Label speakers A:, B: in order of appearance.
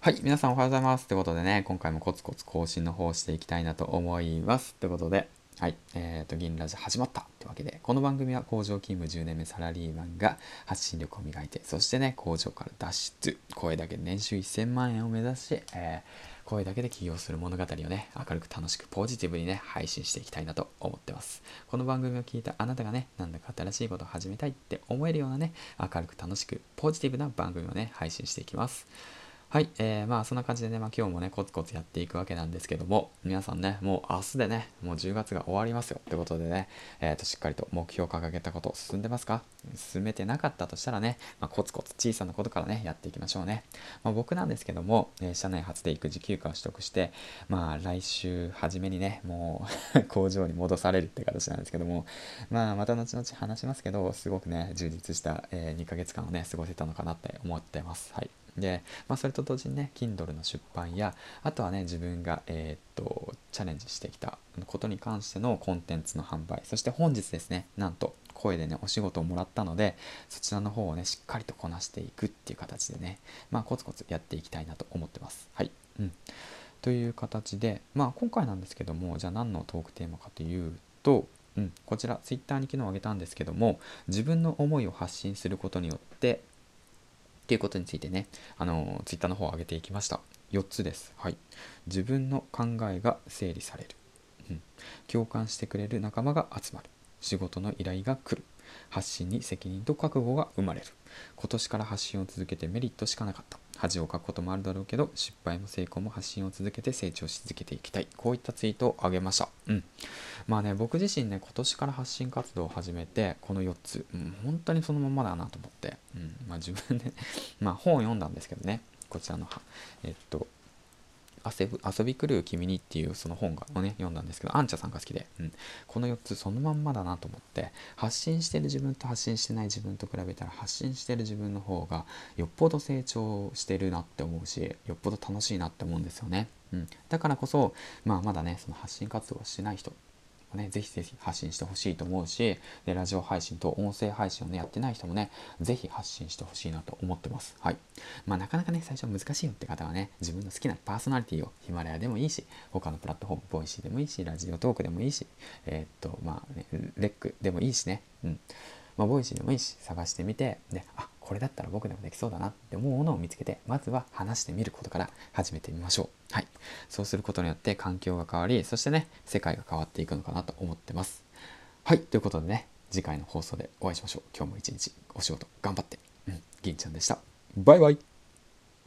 A: はい、皆さんおはようございます。ということでね、今回もコツコツ更新の方をしていきたいなと思います。ということで、はい、えっ、ー、と、銀ラジ始まったというわけで、この番組は工場勤務10年目サラリーマンが発信力を磨いて、そしてね、工場から脱出、声だけで年収1000万円を目指し、えー、声だけで起業する物語をね、明るく楽しくポジティブにね、配信していきたいなと思ってます。この番組を聞いたあなたがね、なんだか新しいことを始めたいって思えるようなね、明るく楽しくポジティブな番組をね、配信していきます。はい、えー、まあそんな感じでね、まあ今日もね、コツコツやっていくわけなんですけども、皆さんね、もう明日でね、もう10月が終わりますよってことでね、えっ、ー、と、しっかりと目標を掲げたこと進んでますか？進めてなかったとしたらね、まあ、コツコツ小さなことからね、やっていきましょうね。まあ、僕なんですけども、えー、社内初で育児休暇を取得して、まあ来週初めにね、もう 工場に戻されるって形なんですけども、まあまた後々話しますけど、すごくね、充実した、えー、2ヶ月間をね、過ごせたのかなって思ってます。はい。で、まあ、それと同時にね Kindle の出版やあとはね自分が、えー、っとチャレンジしてきたことに関してのコンテンツの販売そして本日ですねなんと声でねお仕事をもらったのでそちらの方をねしっかりとこなしていくっていう形でねまあコツコツやっていきたいなと思ってます。はい。うん。という形でまあ今回なんですけどもじゃあ何のトークテーマかというとうん、こちら Twitter に昨日あげたんですけども自分の思いを発信することによってっていうことについてね、あの、ツイッターの方を上げていきました。4つです。はい。自分の考えが整理される。うん。共感してくれる仲間が集まる。仕事の依頼が来る。発信に責任と覚悟が生まれる。今年から発信を続けてメリットしかなかった。恥をかくこともあるだろうけど、失敗も成功も発信を続けて成長し続けていきたい。こういったツイートをあげました。うん。まあね、僕自身ね、今年から発信活動を始めて、この4つ、うん、本当にそのままだなと思って、うん、まあ自分で まあ本を読んだんですけどね、こちらの、えっと、遊び遊び狂う君にっていうその本をね読んだんですけどアンチャさんが好きで、うん、この4つそのまんまだなと思って発信してる自分と発信してない自分と比べたら発信してる自分の方がよっぽど成長してるなって思うしよっぽど楽しいなって思うんですよね、うん、だからこそ、まあ、まだねその発信活動をしない人ね、ぜひぜひ発信してほしいと思うしでラジオ配信と音声配信をねやってない人もねぜひ発信してほしいなと思ってます。はい。まあなかなかね最初難しいよって方はね自分の好きなパーソナリティをヒマラヤでもいいし他のプラットフォームボイシーでもいいしラジオトークでもいいしえー、っとまあ、ね、レックでもいいしね。うん。まあボイシーでもいいし探してみてであこれだったら僕でもできそうだなって思うものを見つけてまずは話してみることから始めてみましょう。はい。そうすることによって環境が変わりそしてね世界が変わっていくのかなと思ってます。はい。ということでね次回の放送でお会いしましょう。今日も一日お仕事頑張って。うん。銀ちゃんでした。バイバイ。